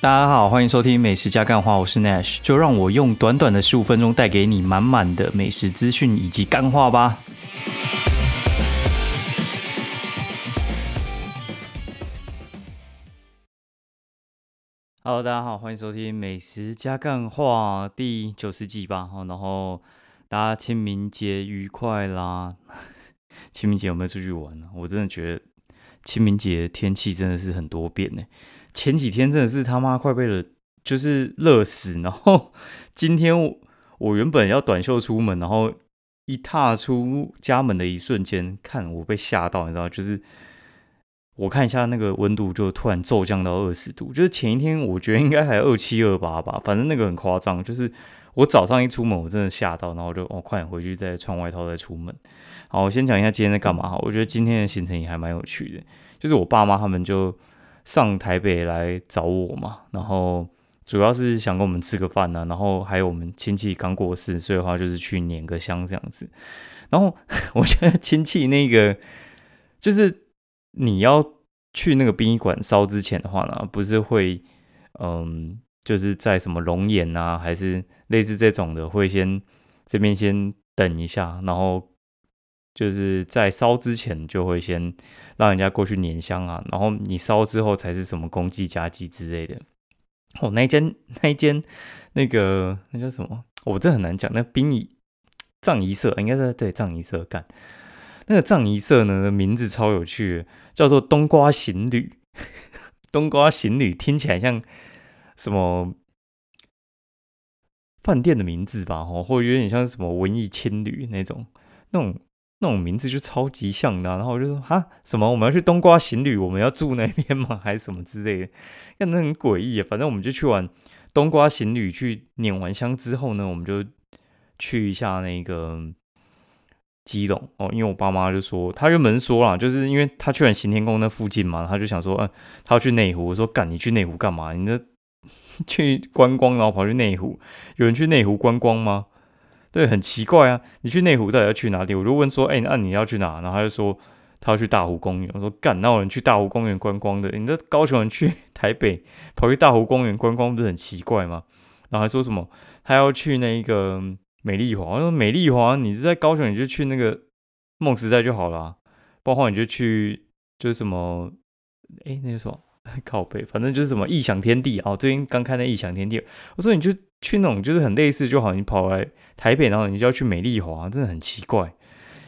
大家好，欢迎收听美食加干话，我是 Nash，就让我用短短的十五分钟带给你满满的美食资讯以及干话吧。Hello，大家好，欢迎收听美食加干话第九十集吧。然后大家清明节愉快啦！清明节有没有出去玩呢？我真的觉得清明节天气真的是很多变呢。前几天真的是他妈快被了，就是热死。然后今天我原本要短袖出门，然后一踏出家门的一瞬间，看我被吓到，你知道，就是我看一下那个温度就突然骤降到二十度，就是前一天我觉得应该还二七二八吧，反正那个很夸张。就是我早上一出门，我真的吓到，然后就哦快点回去再穿外套再出门。好，我先讲一下今天在干嘛。哈，我觉得今天的行程也还蛮有趣的，就是我爸妈他们就。上台北来找我嘛，然后主要是想跟我们吃个饭呢，然后还有我们亲戚刚过世，所以的话就是去捻个香这样子。然后 我觉得亲戚那个就是你要去那个殡仪馆烧之前的话呢，不是会嗯，就是在什么龙眼啊，还是类似这种的，会先这边先等一下，然后就是在烧之前就会先。让人家过去捻香啊，然后你烧之后才是什么公祭家祭之类的。哦，那一间那一间那个那叫什么？我这很难讲。那殡仪葬仪社应该是对葬仪社干。那个葬仪社呢，名字超有趣，叫做冬瓜行旅。冬瓜行旅听起来像什么饭店的名字吧？哦，或者有点像什么文艺青旅那种那种。那种名字就超级像的，然后我就说哈什么我们要去冬瓜行旅，我们要住那边吗？还是什么之类的？那很诡异啊。反正我们就去完冬瓜行旅，去捻完香之后呢，我们就去一下那个基隆哦。因为我爸妈就说，他原本说了，就是因为他去完行天宫那附近嘛，他就想说，嗯，他要去内湖。我说干，你去内湖干嘛？你那 去观光，然后跑去内湖？有人去内湖观光吗？对，很奇怪啊！你去内湖到底要去哪里？我就问说，哎，那你要去哪？然后他就说他要去大湖公园。我说干，那有人去大湖公园观光的？你这高雄人去 台北跑去大湖公园观光，不是很奇怪吗？然后还说什么他要去那个美丽华？我说美丽华，你是在高雄，你就去那个梦时代就好了。包括你就去就是什么，哎，那个什么 靠背，反正就是什么异想天地啊！最近刚开那异想天地，我说你就。去那种就是很类似，就好像你跑来台北，然后你就要去美丽华，真的很奇怪。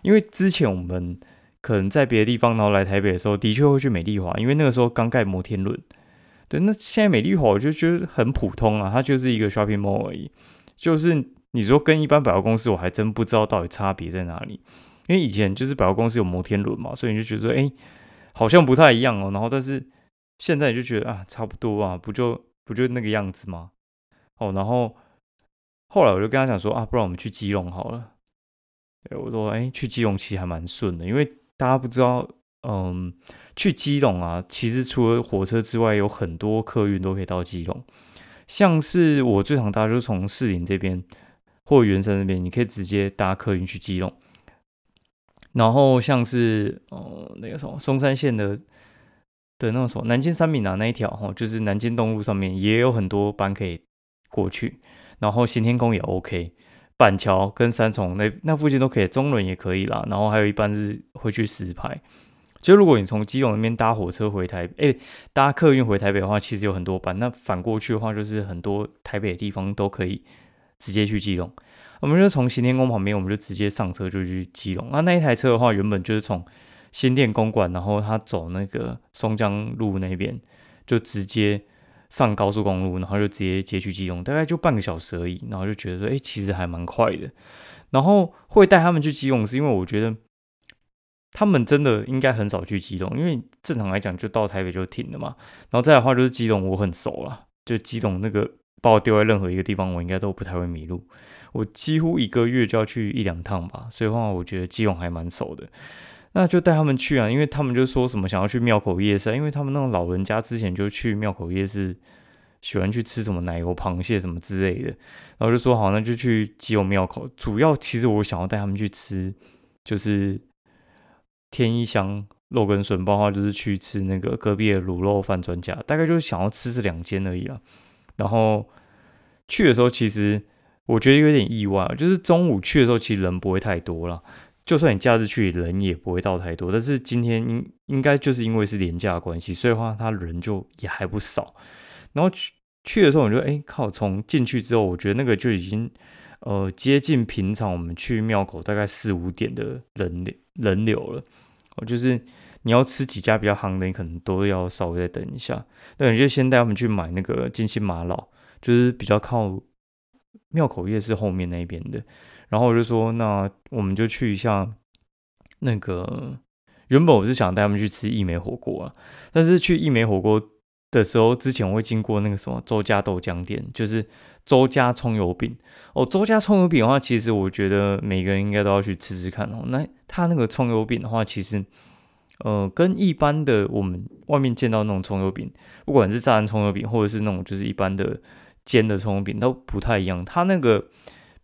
因为之前我们可能在别的地方，然后来台北的时候，的确会去美丽华，因为那个时候刚盖摩天轮。对，那现在美丽华我就觉得很普通啊，它就是一个 shopping mall 而已。就是你说跟一般百货公司，我还真不知道到底差别在哪里。因为以前就是百货公司有摩天轮嘛，所以你就觉得哎，好像不太一样哦。然后但是现在就觉得啊，差不多啊，不就不就那个样子吗？哦，然后后来我就跟他讲说啊，不然我们去基隆好了。我说哎，去基隆其实还蛮顺的，因为大家不知道，嗯，去基隆啊，其实除了火车之外，有很多客运都可以到基隆。像是我最常搭就是从士林这边或元山那边，你可以直接搭客运去基隆。然后像是哦那个什么松山线的的那种什么南京三米拿那一条哈，就是南京东路上面也有很多班可以。过去，然后新天宫也 OK，板桥跟三重那那附近都可以，中仑也可以啦。然后还有一班是会去石牌。就如果你从基隆那边搭火车回台，哎，搭客运回台北的话，其实有很多班。那反过去的话，就是很多台北的地方都可以直接去基隆。我们就从新天宫旁边，我们就直接上车就去基隆。那那一台车的话，原本就是从新店公馆，然后他走那个松江路那边，就直接。上高速公路，然后就直接接去基隆，大概就半个小时而已。然后就觉得说，哎，其实还蛮快的。然后会带他们去基隆，是因为我觉得他们真的应该很少去基隆，因为正常来讲就到台北就停了嘛。然后再的话就是基隆，我很熟了，就基隆那个把我丢在任何一个地方，我应该都不太会迷路。我几乎一个月就要去一两趟吧，所以话我觉得基隆还蛮熟的。那就带他们去啊，因为他们就说什么想要去庙口夜市，因为他们那种老人家之前就去庙口夜市，喜欢去吃什么奶油螃蟹什么之类的，然后就说好，那就去基隆庙口。主要其实我想要带他们去吃，就是天一香肉跟笋包的话，就是去吃那个隔壁的卤肉饭专家，大概就是想要吃这两间而已啊。然后去的时候，其实我觉得有点意外，就是中午去的时候，其实人不会太多了。就算你假日去，人也不会到太多。但是今天应应该就是因为是廉价关系，所以话他人就也还不少。然后去去的时候，我就哎靠，从进去之后，我觉得那个就已经呃接近平常我们去庙口大概四五点的人人流了。哦，就是你要吃几家比较行的，你可能都要稍微再等一下。那你就先带他们去买那个金星玛瑙，就是比较靠庙口夜市后面那边的。然后我就说，那我们就去一下那个。原本我是想带他们去吃一美火锅啊，但是去一美火锅的时候，之前我会经过那个什么周家豆浆店，就是周家葱油饼哦。周家葱油饼的话，其实我觉得每个人应该都要去吃吃看哦。那他那个葱油饼的话，其实。呃，跟一般的我们外面见到那种葱油饼，不管是炸葱油饼，或者是那种就是一般的煎的葱油饼，都不太一样。它那个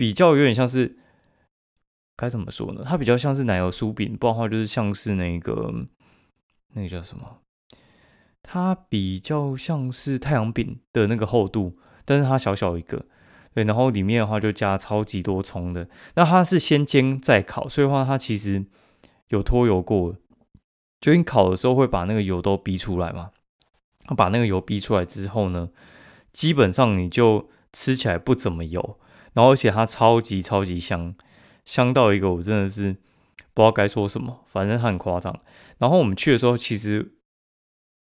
比较有点像是该怎么说呢？它比较像是奶油酥饼，不然的话就是像是那个那个叫什么？它比较像是太阳饼的那个厚度，但是它小小一个，对。然后里面的话就加超级多葱的。那它是先煎再烤，所以话它其实有脱油过。就你烤的时候会把那个油都逼出来嘛？把那个油逼出来之后呢，基本上你就吃起来不怎么油，然后而且它超级超级香，香到一个我真的是不知道该说什么，反正它很夸张。然后我们去的时候，其实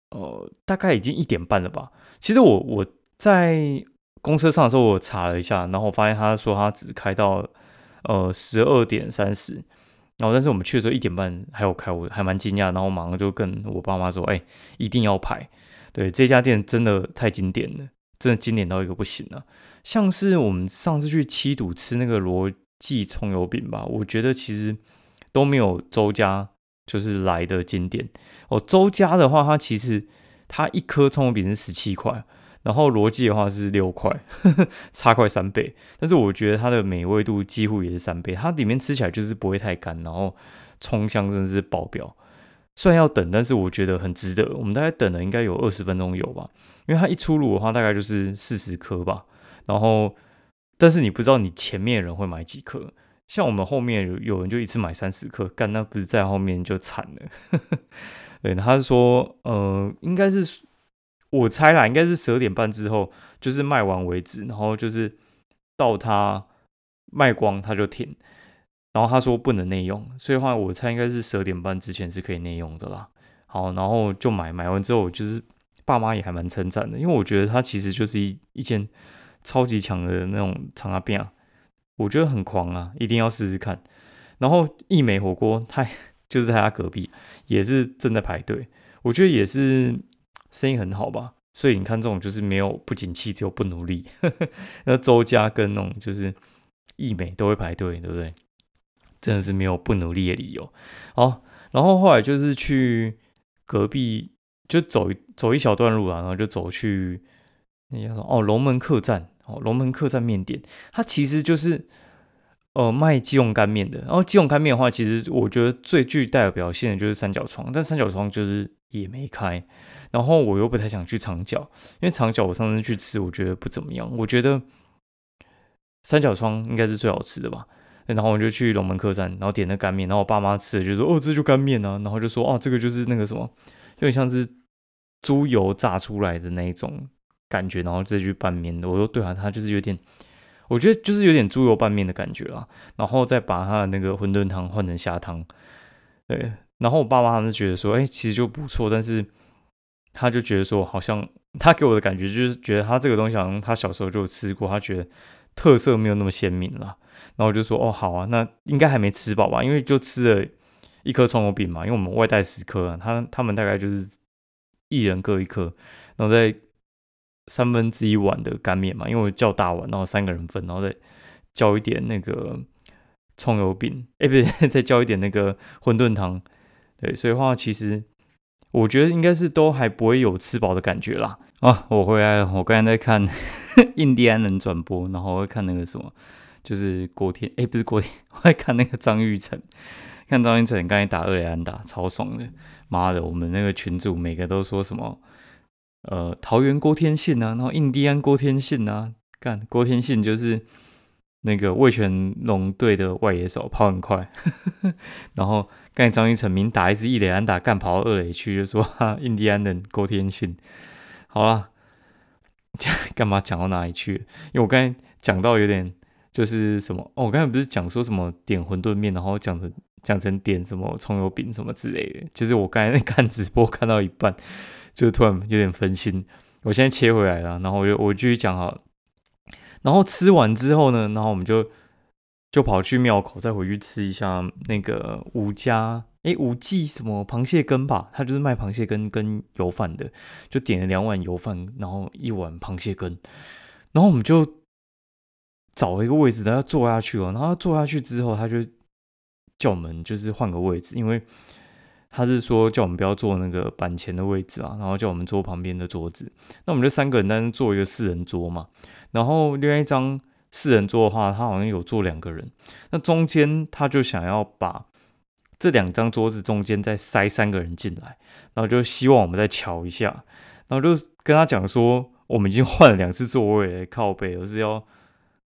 呃大概已经一点半了吧。其实我我在公车上的时候我查了一下，然后我发现他说他只开到呃十二点三十。然后，但是我们去的时候一点半还有开，我还蛮惊讶。然后马上就跟我爸妈说：“哎，一定要排。”对，这家店真的太经典了，真的经典到一个不行了。像是我们上次去七堵吃那个罗记葱油饼吧，我觉得其实都没有周家就是来的经典。哦，周家的话，它其实它一颗葱油饼是十七块。然后罗记的话是六块，差快三倍，但是我觉得它的美味度几乎也是三倍。它里面吃起来就是不会太干，然后葱香真的是爆表。虽然要等，但是我觉得很值得。我们大概等了应该有二十分钟有吧，因为它一出炉的话大概就是四十颗吧。然后，但是你不知道你前面的人会买几颗，像我们后面有有人就一次买三十颗，干那不是在后面就惨了。对，他是说，呃，应该是。我猜啦，应该是十二点半之后，就是卖完为止，然后就是到他卖光他就停，然后他说不能内用，所以话我猜应该是十二点半之前是可以内用的啦。好，然后就买，买完之后就是爸妈也还蛮称赞的，因为我觉得他其实就是一一间超级强的那种长阿变啊，我觉得很狂啊，一定要试试看。然后益美火锅，他 就是在他隔壁，也是正在排队，我觉得也是。生意很好吧，所以你看这种就是没有不景气，只有不努力。那周家跟那种就是易美都会排队，对不对？真的是没有不努力的理由。好，然后后来就是去隔壁，就走走一小段路啊，然后就走去那叫什么？哦，龙门客栈。哦，龙门客栈面店，它其实就是呃卖鸡茸干面的。然后鸡茸干面的话，其实我觉得最具代表性的就是三角窗，但三角窗就是也没开。然后我又不太想去长角，因为长角我上次去吃，我觉得不怎么样。我觉得三角窗应该是最好吃的吧。然后我就去龙门客栈，然后点那干面，然后我爸妈吃了就说：“哦，这就干面啊。”然后就说：“哦，这个就是那个什么，有点像是猪油炸出来的那一种感觉。”然后再去拌面的，我说：“对啊，它就是有点，我觉得就是有点猪油拌面的感觉啊。”然后再把它的那个馄饨汤换成虾汤，对。然后我爸妈他们觉得说：“哎，其实就不错，但是。”他就觉得说，好像他给我的感觉就是觉得他这个东西好像他小时候就吃过，他觉得特色没有那么鲜明了。然后我就说，哦，好啊，那应该还没吃饱吧？因为就吃了一颗葱油饼嘛，因为我们外带十颗，啊他他们大概就是一人各一颗，然后再三分之一碗的干面嘛，因为我叫大碗，然后三个人分，然后再叫一点那个葱油饼，哎，不对，再叫一点那个馄饨汤。对，所以话其实。我觉得应该是都还不会有吃饱的感觉啦。啊，我回来了，我刚才在看 印第安人转播，然后会看那个什么，就是郭天，哎，不是郭天，我在看那个张玉成。看张玉成刚才打二雷安打，超爽的。妈的，我们那个群主每个都说什么？呃，桃园郭天信啊，然后印第安郭天信啊，干郭天信就是那个魏全龙队的外野手，跑很快。然后刚才张云成明打一支一垒安打，干跑到二垒去，就说哈，印第安人郭天信。好了，讲 干嘛讲到哪里去？因为我刚才讲到有点。就是什么哦，我刚才不是讲说什么点馄饨面，然后讲成讲成点什么葱油饼什么之类的。其实我刚才在看直播看到一半，就突然有点分心。我现在切回来了，然后我就我继续讲哈。然后吃完之后呢，然后我们就就跑去庙口，再回去吃一下那个吴家哎吴记什么螃蟹羹吧，他就是卖螃蟹羹跟油饭的，就点了两碗油饭，然后一碗螃蟹羹，然后我们就。找了一个位置，他要坐下去哦。然后坐下去之后，他就叫我们就是换个位置，因为他是说叫我们不要坐那个板前的位置啊，然后叫我们坐旁边的桌子。那我们就三个人，但是坐一个四人桌嘛。然后另外一张四人桌的话，他好像有坐两个人。那中间他就想要把这两张桌子中间再塞三个人进来，然后就希望我们再瞧一下。然后就跟他讲说，我们已经换了两次座位，靠背，而是要。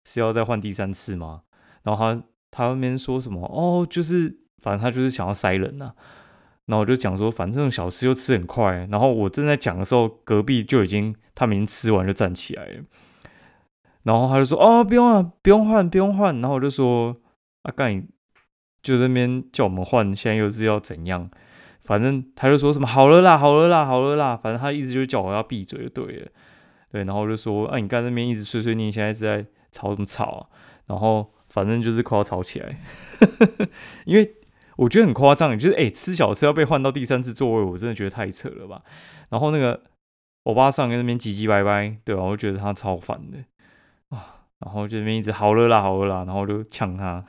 是要再换第三次吗？然后他他那边说什么？哦，就是反正他就是想要塞人呐。然后我就讲说，反正小吃又吃很快。然后我正在讲的时候，隔壁就已经他们已经吃完就站起来了。然后他就说：“哦，不用啊，不用换，不用换。”然后我就说：“阿干，就那边叫我们换，现在又是要怎样？反正他就说什么好了啦，好了啦，好了啦。反正他一直就叫我要闭嘴就对了。对，然后我就说：啊，你刚那边一直碎碎念，现在是在。”吵什么吵啊？然后反正就是快要吵起来，因为我觉得很夸张，就是哎吃小吃要被换到第三次座位，我真的觉得太扯了吧。然后那个欧巴上在那边唧唧歪歪，对吧？我觉得他超烦的啊。然后这边一直好了啦，好了啦，然后就呛他。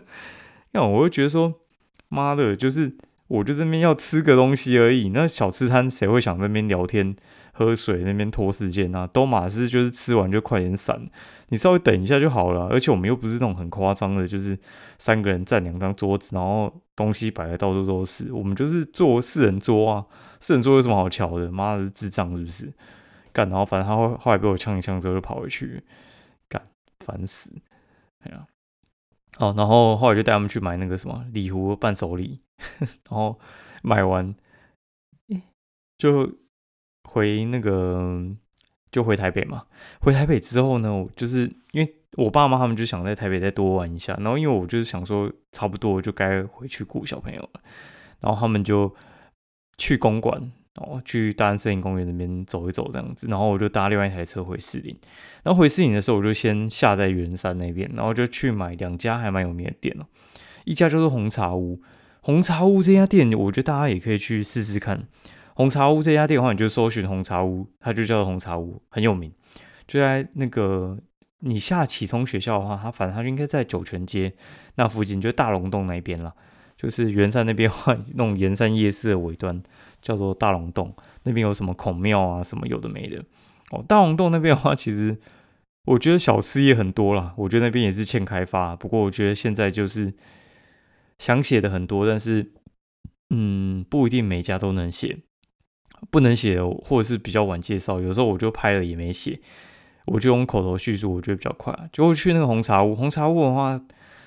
那我就觉得说，妈的，就是我就这边要吃个东西而已，那小吃摊谁会想那边聊天？喝水那边拖时间啊，都马是就是吃完就快点散，你稍微等一下就好了。而且我们又不是那种很夸张的，就是三个人占两张桌子，然后东西摆的到处都是。我们就是坐四人桌啊，四人桌有什么好瞧的？妈的，智障是不是？干，然后反正他后后来被我呛一呛之后就跑回去，干，烦死。哎呀，哦，然后后来就带他们去买那个什么礼壶伴手礼，然后买完，就。回那个就回台北嘛，回台北之后呢，就是因为我爸妈他们就想在台北再多玩一下，然后因为我就是想说差不多就该回去顾小朋友了，然后他们就去公馆，然后去大安森林公园那边走一走这样子，然后我就搭另外一台车回士林，然后回士林的时候我就先下在圆山那边，然后就去买两家还蛮有名的店哦，一家就是红茶屋，红茶屋这家店我觉得大家也可以去试试看。红茶屋这家店的话，你就搜寻红茶屋，它就叫做红茶屋，很有名。就在那个你下启聪学校的话，它反正它应该在九泉街那附近，就大龙洞那边了。就是圆山那边话，那种盐山夜市的尾端叫做大龙洞，那边有什么孔庙啊，什么有的没的。哦，大龙洞那边的话，其实我觉得小吃也很多啦。我觉得那边也是欠开发，不过我觉得现在就是想写的很多，但是嗯，不一定每家都能写。不能写，或者是比较晚介绍，有时候我就拍了也没写，我就用口头叙述，我觉得比较快。就去那个红茶屋，红茶屋的话，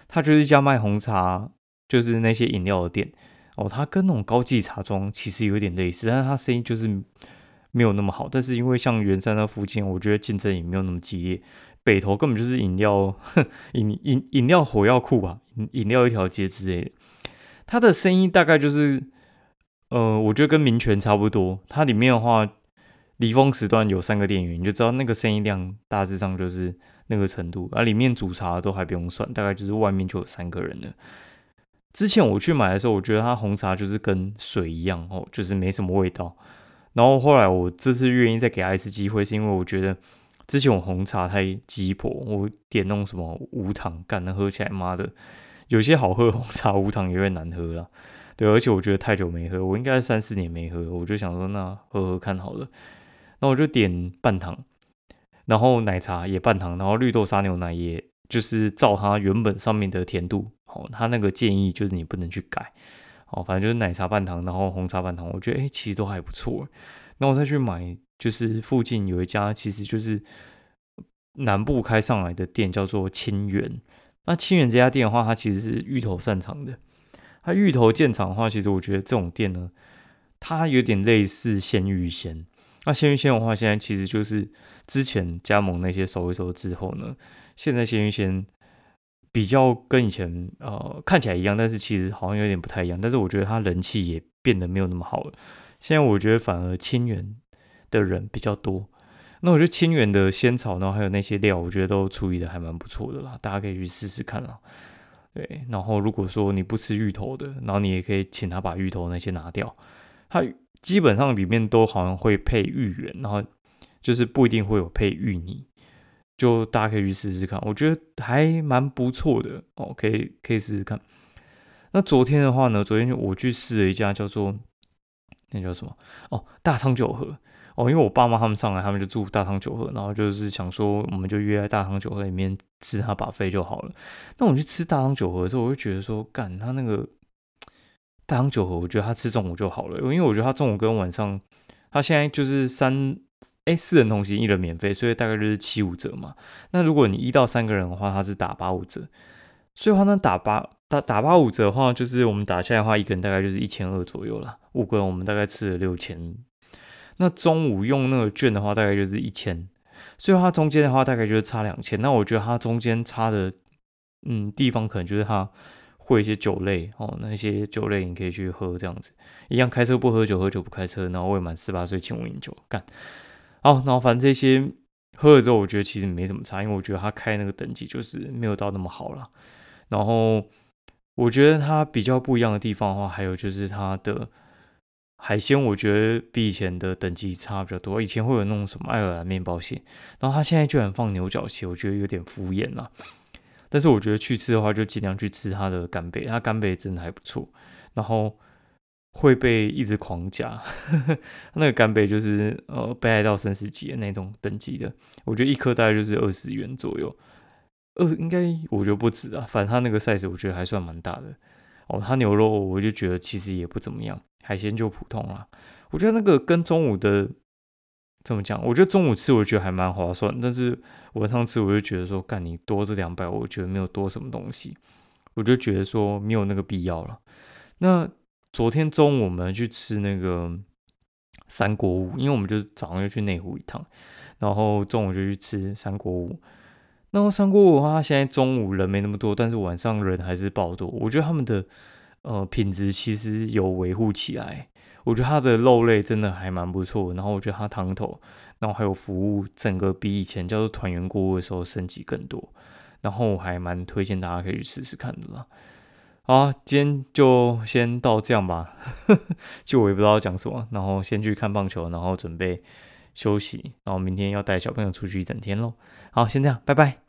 它就是一家卖红茶，就是那些饮料的店哦。它跟那种高级茶庄其实有点类似，但是它生意就是没有那么好。但是因为像圆山那附近，我觉得竞争也没有那么激烈。北投根本就是饮料 饮饮饮料火药库吧，饮饮料一条街之类的，它的生意大概就是。呃，我觉得跟民权差不多。它里面的话，离峰时段有三个店员，你就知道那个生意量大致上就是那个程度。而里面煮茶都还不用算，大概就是外面就有三个人了。之前我去买的时候，我觉得它红茶就是跟水一样哦，就是没什么味道。然后后来我这次愿意再给他一次机会，是因为我觉得之前我红茶太鸡婆，我点那种什么无糖，干的喝起来妈的，有些好喝红茶无糖也会难喝了。对，而且我觉得太久没喝，我应该三四年没喝，我就想说那喝喝看好了。那我就点半糖，然后奶茶也半糖，然后绿豆沙牛奶也就是照它原本上面的甜度，哦，他那个建议就是你不能去改，哦，反正就是奶茶半糖，然后红茶半糖，我觉得哎，其实都还不错。那我再去买，就是附近有一家，其实就是南部开上来的店，叫做清源。那清源这家店的话，它其实是芋头擅长的。它芋头建厂的话，其实我觉得这种店呢，它有点类似鲜芋仙。那鲜芋仙的话，现在其实就是之前加盟那些熟一熟之后呢，现在鲜芋仙比较跟以前呃看起来一样，但是其实好像有点不太一样。但是我觉得它人气也变得没有那么好了。现在我觉得反而清源的人比较多。那我觉得清源的仙草，然后还有那些料，我觉得都处理的还蛮不错的啦，大家可以去试试看啦。对，然后如果说你不吃芋头的，然后你也可以请他把芋头那些拿掉，它。基本上里面都好像会配芋圆，然后就是不一定会有配芋泥，就大家可以去试试看，我觉得还蛮不错的哦，可以可以试试看。那昨天的话呢，昨天就我去试了一家叫做那叫什么哦，大仓酒盒哦，因为我爸妈他们上来，他们就住大堂酒盒，然后就是想说我们就约在大堂酒盒里面吃他把费就好了。那我去吃大堂酒盒的时候，我就觉得说，干他那个。大汤酒盒，我觉得他吃中午就好了，因为我觉得他中午跟晚上，他现在就是三哎四人同行一人免费，所以大概就是七五折嘛。那如果你一到三个人的话，他是打八五折，所以话呢打八打打八五折的话，就是我们打下来的话，一个人大概就是一千二左右啦。五个人我们大概吃了六千。那中午用那个券的话，大概就是一千，所以它中间的话大概就是差两千。那我觉得它中间差的嗯地方，可能就是它。会一些酒类哦，那些酒类你可以去喝，这样子一样。开车不喝酒，喝酒不开车。然后未满十八岁，请勿饮酒。干好，然后反正这些喝了之后，我觉得其实没什么差，因为我觉得他开那个等级就是没有到那么好了。然后我觉得它比较不一样的地方的话，还有就是它的海鲜，我觉得比以前的等级差比较多。以前会有那种什么爱尔兰面包蟹，然后他现在居然放牛角蟹，我觉得有点敷衍了。但是我觉得去吃的话，就尽量去吃它的干贝，它干贝真的还不错。然后会被一直狂加，那个干贝就是呃被爱到生死级的那种等级的，我觉得一颗大概就是二十元左右，呃应该我觉得不止啊，反正它那个 size 我觉得还算蛮大的。哦，它牛肉我就觉得其实也不怎么样，海鲜就普通啦。我觉得那个跟中午的。怎么讲？我觉得中午吃，我觉得还蛮划算。但是晚上吃，我就觉得说，干你多这两百，我觉得没有多什么东西，我就觉得说没有那个必要了。那昨天中午我们去吃那个三国屋，因为我们就早上就去内湖一趟，然后中午就去吃三国屋。然后三国屋的话，现在中午人没那么多，但是晚上人还是爆多。我觉得他们的呃品质其实有维护起来。我觉得它的肉类真的还蛮不错，然后我觉得它汤头，然后还有服务，整个比以前叫做团圆锅的时候升级更多，然后我还蛮推荐大家可以去试试看的啦。好，今天就先到这样吧，就我也不知道讲什么，然后先去看棒球，然后准备休息，然后明天要带小朋友出去一整天喽。好，先这样，拜拜。